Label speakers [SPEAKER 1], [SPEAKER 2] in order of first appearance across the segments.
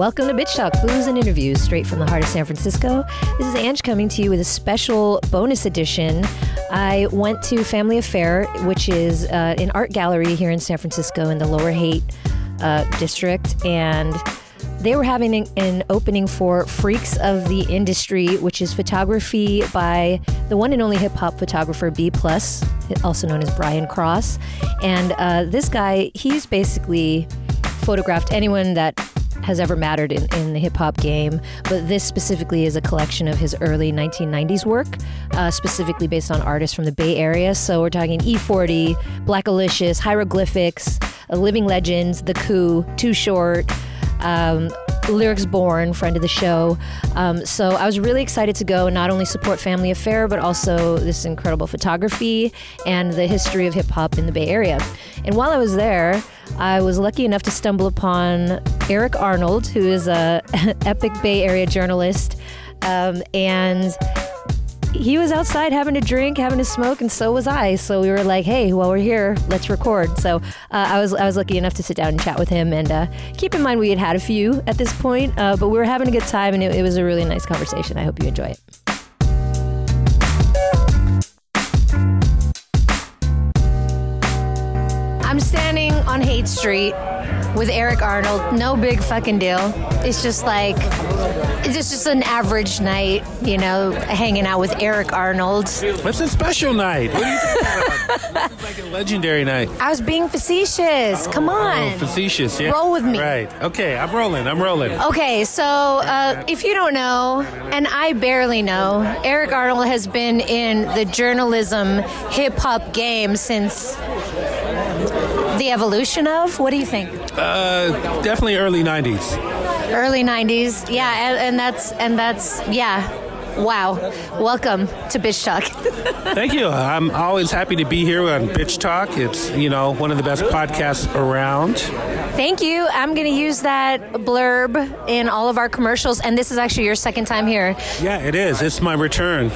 [SPEAKER 1] welcome to Bitch Talk, booze and interviews straight from the heart of San Francisco. This is Ange coming to you with a special bonus edition. I went to Family Affair, which is uh, an art gallery here in San Francisco in the Lower Haight uh, district, and they were having an, opening for Freaks of the Industry, which is photography by the one and only hip hop photographer B Plus, also known as Brian Cross. And uh, this guy, he's basically photographed anyone that has ever mattered in, in the hip hop game, but this specifically is a collection of his early 1990s work, uh, specifically based on artists from the Bay Area. So we're talking E40, Blackalicious, Hieroglyphics, uh, Living Legends, The Coup, Too Short. Um, Lyrics Born, friend of the show. Um, so I was really excited to go and not only support Family Affair, but also this incredible photography and the history of hip hop in the Bay Area. And while I was there, I was lucky enough to stumble upon Eric Arnold, who is a epic Bay Area journalist. Um, and he was outside having a drink, having a smoke, and so was I. So we were like, "Hey, while we're here, let's record." So uh, I was I was lucky enough to sit down and chat with him. And uh, keep in mind, we had had a few at this point, uh, but we were having a good time, and it, it was a really nice conversation. I hope you enjoy it. On Haight Street with Eric Arnold. No big fucking deal. It's just like it's just an average night, you know, hanging out with Eric Arnold.
[SPEAKER 2] It's a special night. What are you talking about? This is like a legendary night.
[SPEAKER 1] I was being facetious. Come on.
[SPEAKER 2] Oh, facetious, yeah.
[SPEAKER 1] Roll with me.
[SPEAKER 2] Right. Okay, I'm rolling. I'm rolling.
[SPEAKER 1] Okay, so uh, if you don't know, and I barely know, Eric Arnold has been in the journalism hip hop game since the evolution of. What do you think?
[SPEAKER 2] Uh, definitely early 90s.
[SPEAKER 1] Early '90s, yeah, and, and that's and that's yeah. Wow. Welcome to Bitch Talk.
[SPEAKER 2] Thank you. I'm always happy to be here on Bitch Talk. It's, you know, one of the best podcasts around.
[SPEAKER 1] Thank you. I'm going to use that blurb in all of our commercials, and this is actually your second time here.
[SPEAKER 2] Yeah, it is. It's my return.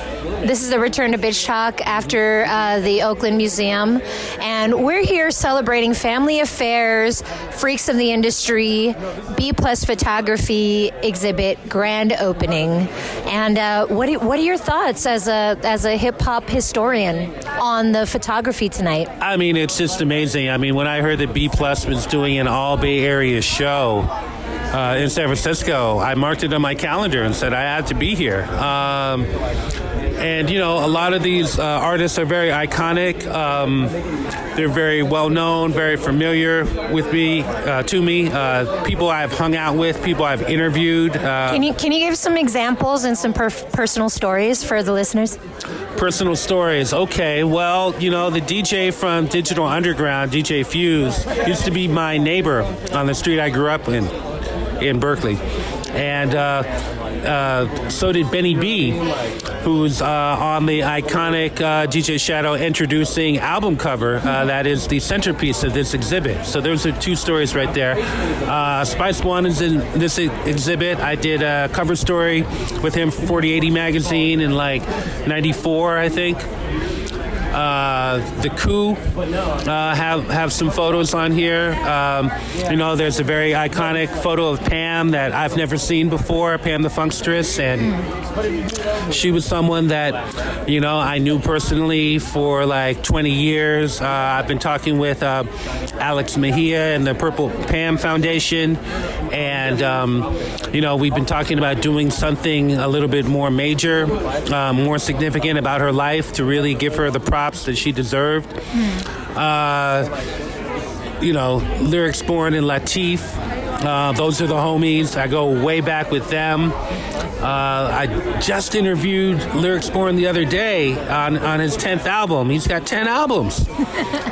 [SPEAKER 1] This is a return to Bitch Talk after uh, the Oakland Museum, and we're here celebrating family affairs, freaks of the industry, B plus photography exhibit grand opening. And uh, what do, what are your thoughts as a as a hip hop historian on the photography tonight?
[SPEAKER 2] I mean, it's just amazing. I mean, when I heard that B Plus was doing an all Bay Area show uh, in San Francisco, I marked it on my calendar and said I had to be here. Um, and you know, a lot of these uh, artists are very iconic. Um, they're very well known, very familiar with me, uh, to me. Uh, people I've hung out with, people I've interviewed. Uh,
[SPEAKER 1] Can you can you give some examples and some perf- personal stories for the listeners?
[SPEAKER 2] Personal stories. Okay, well, you know, the DJ from Digital Underground, DJ Fuze, used to be my neighbor on the street I grew up in, in Berkeley. And uh, uh, so did Benny B, who's uh, on the iconic uh, DJ Shadow Endtroducing album cover that is the centerpiece of this exhibit. So those are two stories right there. Spice One is in this exhibit. I did a cover story with him for 4080 magazine in like 94, I think. Uh, the coup uh, have have some photos on here. Um, you know, there's a very iconic photo of Pam that I've never seen before, Pam the Funkstress, and she was someone that you know I knew personally for like 20 years. Uh, I've been talking with uh, Alex Mejia and the Purple Pam Foundation, and um, you know we've been talking about doing something a little bit more major, uh, more significant about her life to really give her the props that she deserved. Uh, you know, Lyrics Born in Lateef. Uh, those are the homies. I go way back with them. Uh, I just interviewed Lyrics Born the other day on, on his 10th album. He's got 10 albums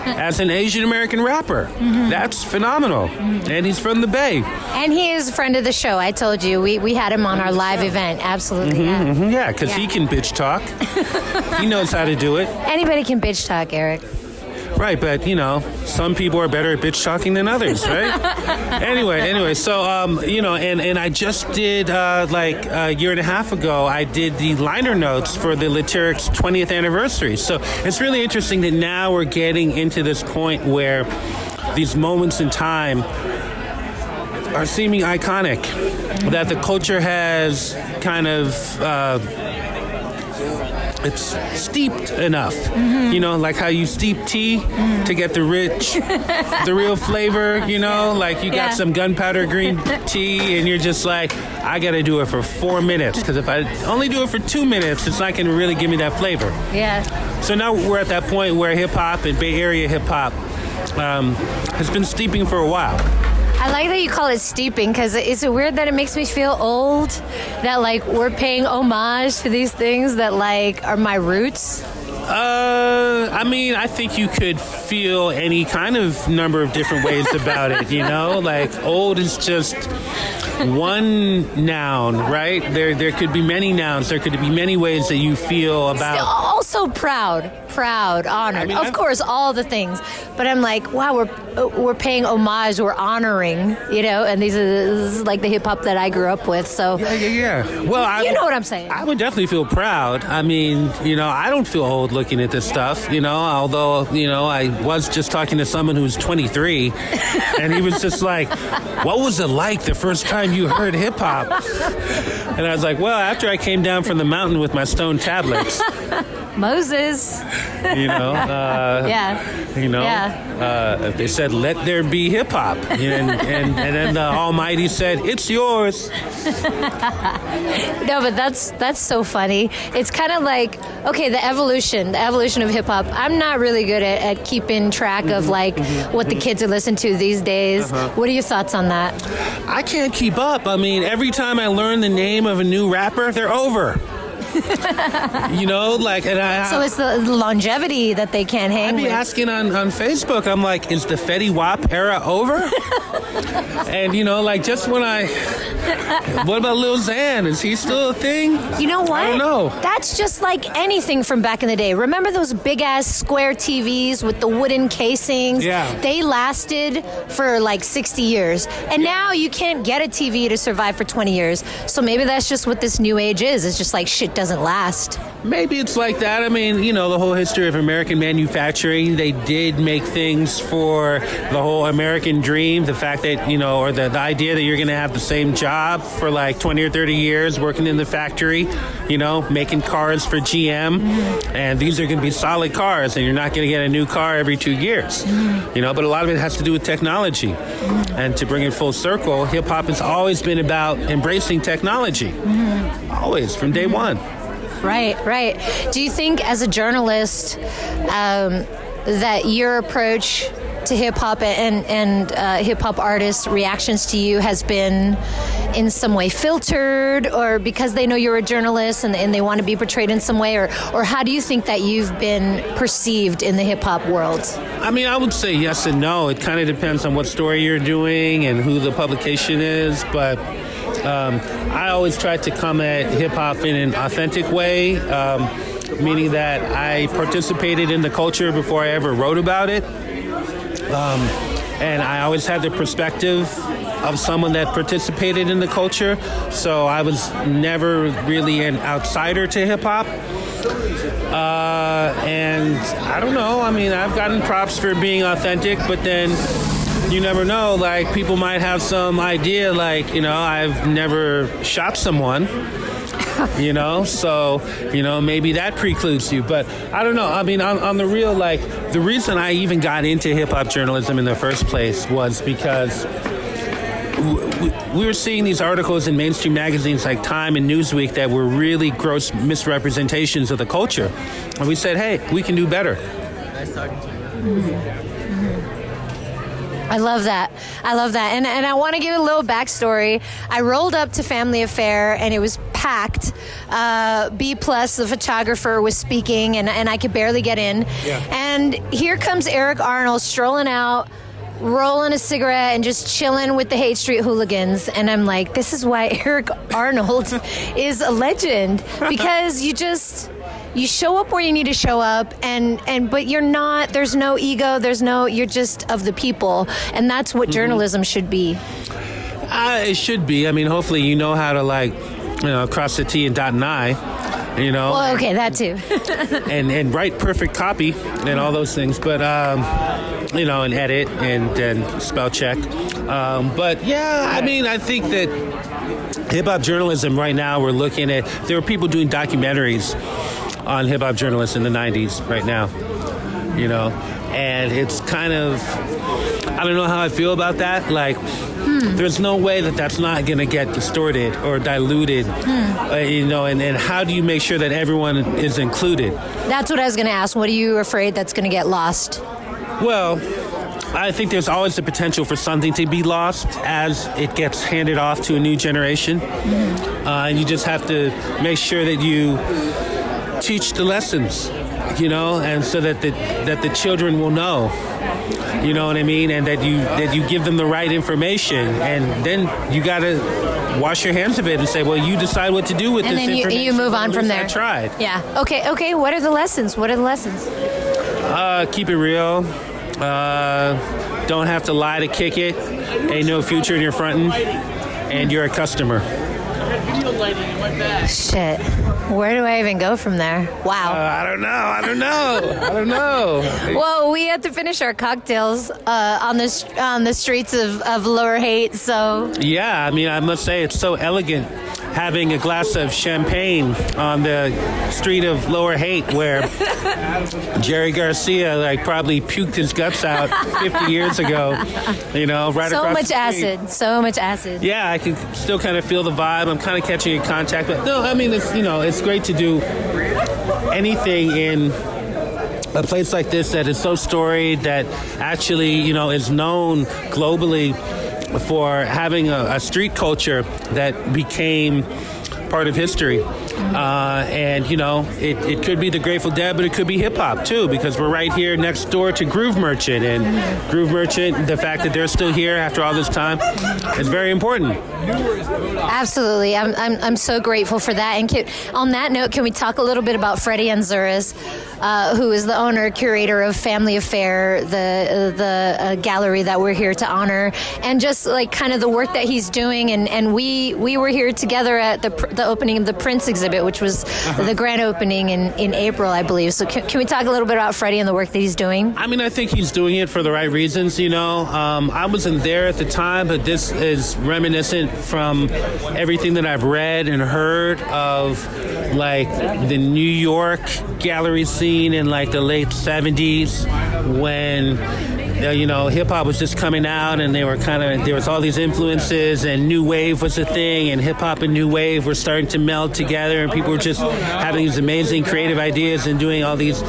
[SPEAKER 2] as an Asian American rapper. That's phenomenal. And he's from the Bay.
[SPEAKER 1] And he is a friend of the show. I told you we, we had him on our live event. Absolutely. yeah.
[SPEAKER 2] Mhm, Yeah, because he
[SPEAKER 1] Yeah.
[SPEAKER 2] can bitch talk. he knows how to do it.
[SPEAKER 1] Anybody can bitch talk, Eric.
[SPEAKER 2] Right, but you know, some people are better at bitch talking than others, right? anyway, anyway, so um, you know, and and I just did uh, like a year and a half ago, I did the liner notes for the Latyrx's 20th anniversary. So it's really interesting that now we're getting into this point where these moments in time are seeming iconic. That the culture has kind of. Uh, it's steeped enough. Mm-hmm. You know, like how you steep tea mm-hmm. to get the rich, the real flavor, you know, like you got yeah. some gunpowder green tea and you're just like, I got to do it for four minutes because if I only do it for two minutes, it's not going to really give me that flavor.
[SPEAKER 1] Yeah.
[SPEAKER 2] So now we're at that point where hip hop and Bay Area hip hop um, has been steeping for a while.
[SPEAKER 1] I like that you call it steeping because is it weird that it makes me feel old? That like we're paying homage to these things that like are my roots.
[SPEAKER 2] Uh, I mean, I think you could feel any kind of number of different ways about it. You know, like old is just one noun, right? There, there could be many nouns. There could be many ways that you feel about.
[SPEAKER 1] Still also proud, proud, honored. I mean, of I've, course, all the things. But I'm like, wow, we're we're paying homage, we're honoring, you know. And these are is like the hip hop that I grew up with. So
[SPEAKER 2] yeah, yeah, yeah. Well,
[SPEAKER 1] I, you know what I'm saying.
[SPEAKER 2] I would definitely feel proud. I mean, you know, I don't feel old looking at this stuff. You know, although you know, I was just talking to someone who's 23, and he was just like, "What was it like the first time you heard hip hop?" And I was like, "Well, after I came down from the mountain with my stone tablets."
[SPEAKER 1] Moses.
[SPEAKER 2] You know. Uh,
[SPEAKER 1] yeah.
[SPEAKER 2] You know.
[SPEAKER 1] Yeah.
[SPEAKER 2] Uh, they said, "Let there be hip hop," and, and, and then the Almighty said, "It's yours."
[SPEAKER 1] no, but that's that's so funny. It's kind of like okay, the evolution, the evolution of hip hop. I'm not really good at, at keeping track of mm-hmm. like mm-hmm. what the kids are listening to these days. Uh-huh. What are your thoughts on that?
[SPEAKER 2] I can't keep up. I mean, every time I learn the name of a new rapper, they're over. You know, like, and I.
[SPEAKER 1] So it's the longevity that they can't hang.
[SPEAKER 2] I'd be
[SPEAKER 1] with.
[SPEAKER 2] asking on, on Facebook. I'm like, is the Fetty Wap era over? and you know, like, just when I. What about Lil Xan? Is he still a thing?
[SPEAKER 1] You know what?
[SPEAKER 2] I don't know.
[SPEAKER 1] That's just like anything from back in the day. Remember those big ass square TVs with the wooden casings?
[SPEAKER 2] Yeah.
[SPEAKER 1] They lasted for like 60 years, and now you can't get a TV to survive for 20 years. So maybe that's just what this new age is. It's just like shit doesn't last.
[SPEAKER 2] Maybe it's like that. I mean, you know, the whole history of American manufacturing, they did make things for the whole American dream. The fact that, you know, or the, the idea that you're going to have the same job for like 20 or 30 years working in the factory, you know, making cars for GM. And these are going to be solid cars, and you're not going to get a new car every two years, you know, but a lot of it has to do with technology. And to bring it full circle, hip hop has always been about embracing technology. Always, from day one.
[SPEAKER 1] Right, right. Do you think, as a journalist, um, that your approach to hip hop and and uh, hip hop artists' reactions to you has been in some way filtered, or because they know you're a journalist and, and they want to be portrayed in some way, or or how do you think that you've been perceived in the hip hop world?
[SPEAKER 2] I mean, I would say yes and no. It kind of depends on what story you're doing and who the publication is, but. Um, I always try to come at hip hop in an authentic way, um, meaning that I participated in the culture before I ever wrote about it. Um, and I always had the perspective of someone that participated in the culture, so I was never really an outsider to hip hop. Uh, and I don't know, I mean, I've gotten props for being authentic, but then you never know. Like people might have some idea, like you know, I've never shot someone. you know, so you know maybe that precludes you. But I don't know. I mean, on, on the real, like the reason I even got into hip hop journalism in the first place was because we were seeing these articles in mainstream magazines like Time and Newsweek that were really gross misrepresentations of the culture. And we said, hey, we can do better. Nice talking to you. Mm-hmm.
[SPEAKER 1] I love that. I love that. And, and I want to give a little backstory. I rolled up to Family Affair and it was packed. Uh, B plus, the photographer, was speaking, and, and I could barely get in.
[SPEAKER 2] Yeah.
[SPEAKER 1] And here comes Eric Arnold strolling out rolling a cigarette and just chilling with the Haight Street hooligans. And I'm like, this is why Eric Arnold is a legend because you just you show up where you need to show up and and but you're not there's no ego there's no you're just of the people. And that's what mm-hmm. journalism should be.
[SPEAKER 2] Uh, it should be. I mean hopefully you know how to like you know cross the t and dot an i you know?
[SPEAKER 1] Well okay that too.
[SPEAKER 2] And and write perfect copy and all those things. But um you know, and edit and then spell check. Um, but yeah, I mean, I think that hip hop journalism right now, we're looking at, there are people doing documentaries on hip hop journalists in the 90s right now, you know, and it's kind of, I don't know how I feel about that. Like, hmm. there's no way that that's not going to get distorted or diluted, hmm. uh, you know, and, and how do you make sure that everyone is included?
[SPEAKER 1] That's what I was going to ask. What are you afraid that's going to get lost?
[SPEAKER 2] Well, I think there's always the potential for something to be lost as it gets handed off to a new generation. Mm-hmm. Uh, and you just have to make sure that you teach the lessons, you know, and so that the, that the children will know. You know what I mean? And that you that you give them the right information and then you gotta wash your hands of it and say, well, you decide what to do with this
[SPEAKER 1] and
[SPEAKER 2] this
[SPEAKER 1] then you, you move on from there. I
[SPEAKER 2] tried.
[SPEAKER 1] Yeah. Okay. Okay. What are the lessons? What are the lessons?
[SPEAKER 2] Uh, keep it real. Uh, don't have to lie to kick it. Ain't no future in your fronting, and you're a customer.
[SPEAKER 1] Shit. Where do I even go from there? Wow.
[SPEAKER 2] Uh, I don't know. I don't know. I don't know.
[SPEAKER 1] well, we had to finish our cocktails uh, on the on the streets of, of Lower Haight. So
[SPEAKER 2] yeah, I mean, I must say it's so elegant having a glass of champagne on the street of Lower Haight, where Jerry Garcia like probably puked his guts out 50 years ago. You know, right
[SPEAKER 1] so
[SPEAKER 2] across So
[SPEAKER 1] much acid, so much acid.
[SPEAKER 2] Yeah, I can still kind of feel the vibe. I'm kind of catching a contact, but no, I mean, it's you know, it's great to do anything in a place like this that is so storied that actually you know is known globally for having a, a street culture that became part of history. Uh, and, you know, it, it could be the Grateful Dead, but it could be hip hop too, because we're right here next door to Groove Merchant. And Groove Merchant, the fact that they're still here after all this time is very important.
[SPEAKER 1] Absolutely. I'm, I'm, I'm so grateful for that. And can, on that note, can we talk a little bit about Freddie Anzuris, uh, who is the owner, curator of Family Affair, the, the uh, gallery that we're here to honor, and just like kind of the work that he's doing. And, and we, we were here together at the, the opening of the Prince exhibit, which was uh-huh. the grand opening in, in April, I believe. So can, can, we talk a little bit about Freddie and the work that he's doing?
[SPEAKER 2] I mean, I think he's doing it for the right reasons. You know, um, I wasn't there at the time, but this is reminiscent from everything that I've read and heard of like the New York gallery scene in like the late 70s when uh, you know, hip hop was just coming out, and they were kind of there was all these influences, and new wave was a thing, and hip hop and new wave were starting to meld together, and people were just having these amazing creative ideas and doing all these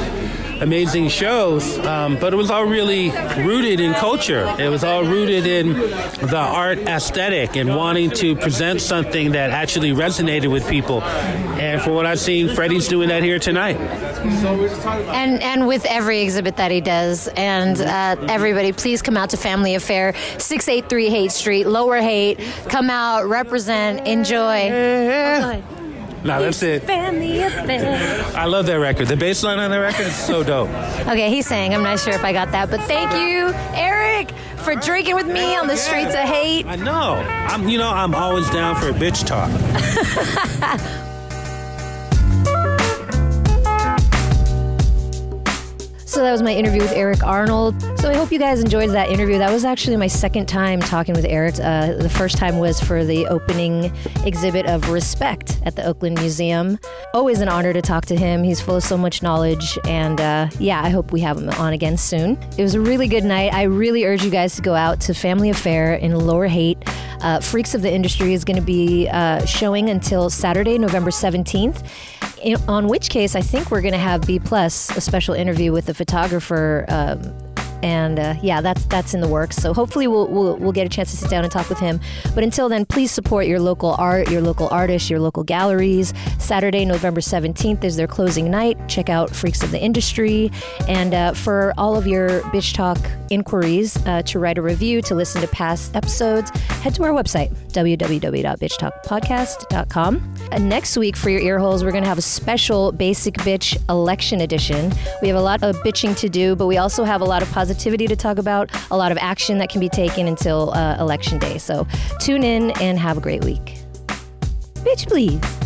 [SPEAKER 2] amazing shows, um, but it was all really rooted in culture. It was all rooted in the art aesthetic and wanting to present something that actually resonated with people. And for what I've seen, Freddie's doing that here tonight.
[SPEAKER 1] And and with every exhibit that he does, and uh, everybody, please come out to Family Affair, six eight three Haight Street, Lower Haight. Come out, represent, enjoy.
[SPEAKER 2] Yeah. Oh, no, that's it. I love that record. The bass line on that record is so dope.
[SPEAKER 1] okay, he's saying, I'm not sure if I got that, but thank you, Eric, for drinking with me on the streets of Haight.
[SPEAKER 2] I know. I'm, you know, I'm always down for a bitch talk.
[SPEAKER 1] So that was my interview with Eric Arnold. So I hope you guys enjoyed that interview. That was actually my second time talking with Eric. Uh, the first time was for the opening exhibit of Respect at the Oakland Museum. Always an honor to talk to him. He's full of so much knowledge. And uh, yeah, I hope we have him on again soon. It was a really good night. I really urge you guys to go out to Family Affair in Lower Haight. Uh, Freaks of the Industry is going to be uh, showing until Saturday, November 17th. On which case, I think we're going to have B plus a special interview with the photographer um, and uh, yeah, that's that's in the works. So hopefully we'll, we'll we'll get a chance to sit down and talk with him. But until then, please support your local art, your local artists, your local galleries. Saturday, November seventeenth is their closing night. Check out Freaks of the Industry, and uh, for all of your bitch talk inquiries, uh, to write a review, to listen to past episodes, head to our website www.bitchtalkpodcast.com. And next week for your ear holes, we're going to have a special Basic Bitch election edition. We have a lot of bitching to do, but we also have a lot of positivity to talk about, a lot of action that can be taken until uh, election day. So tune in and have a great week. Bitch, please.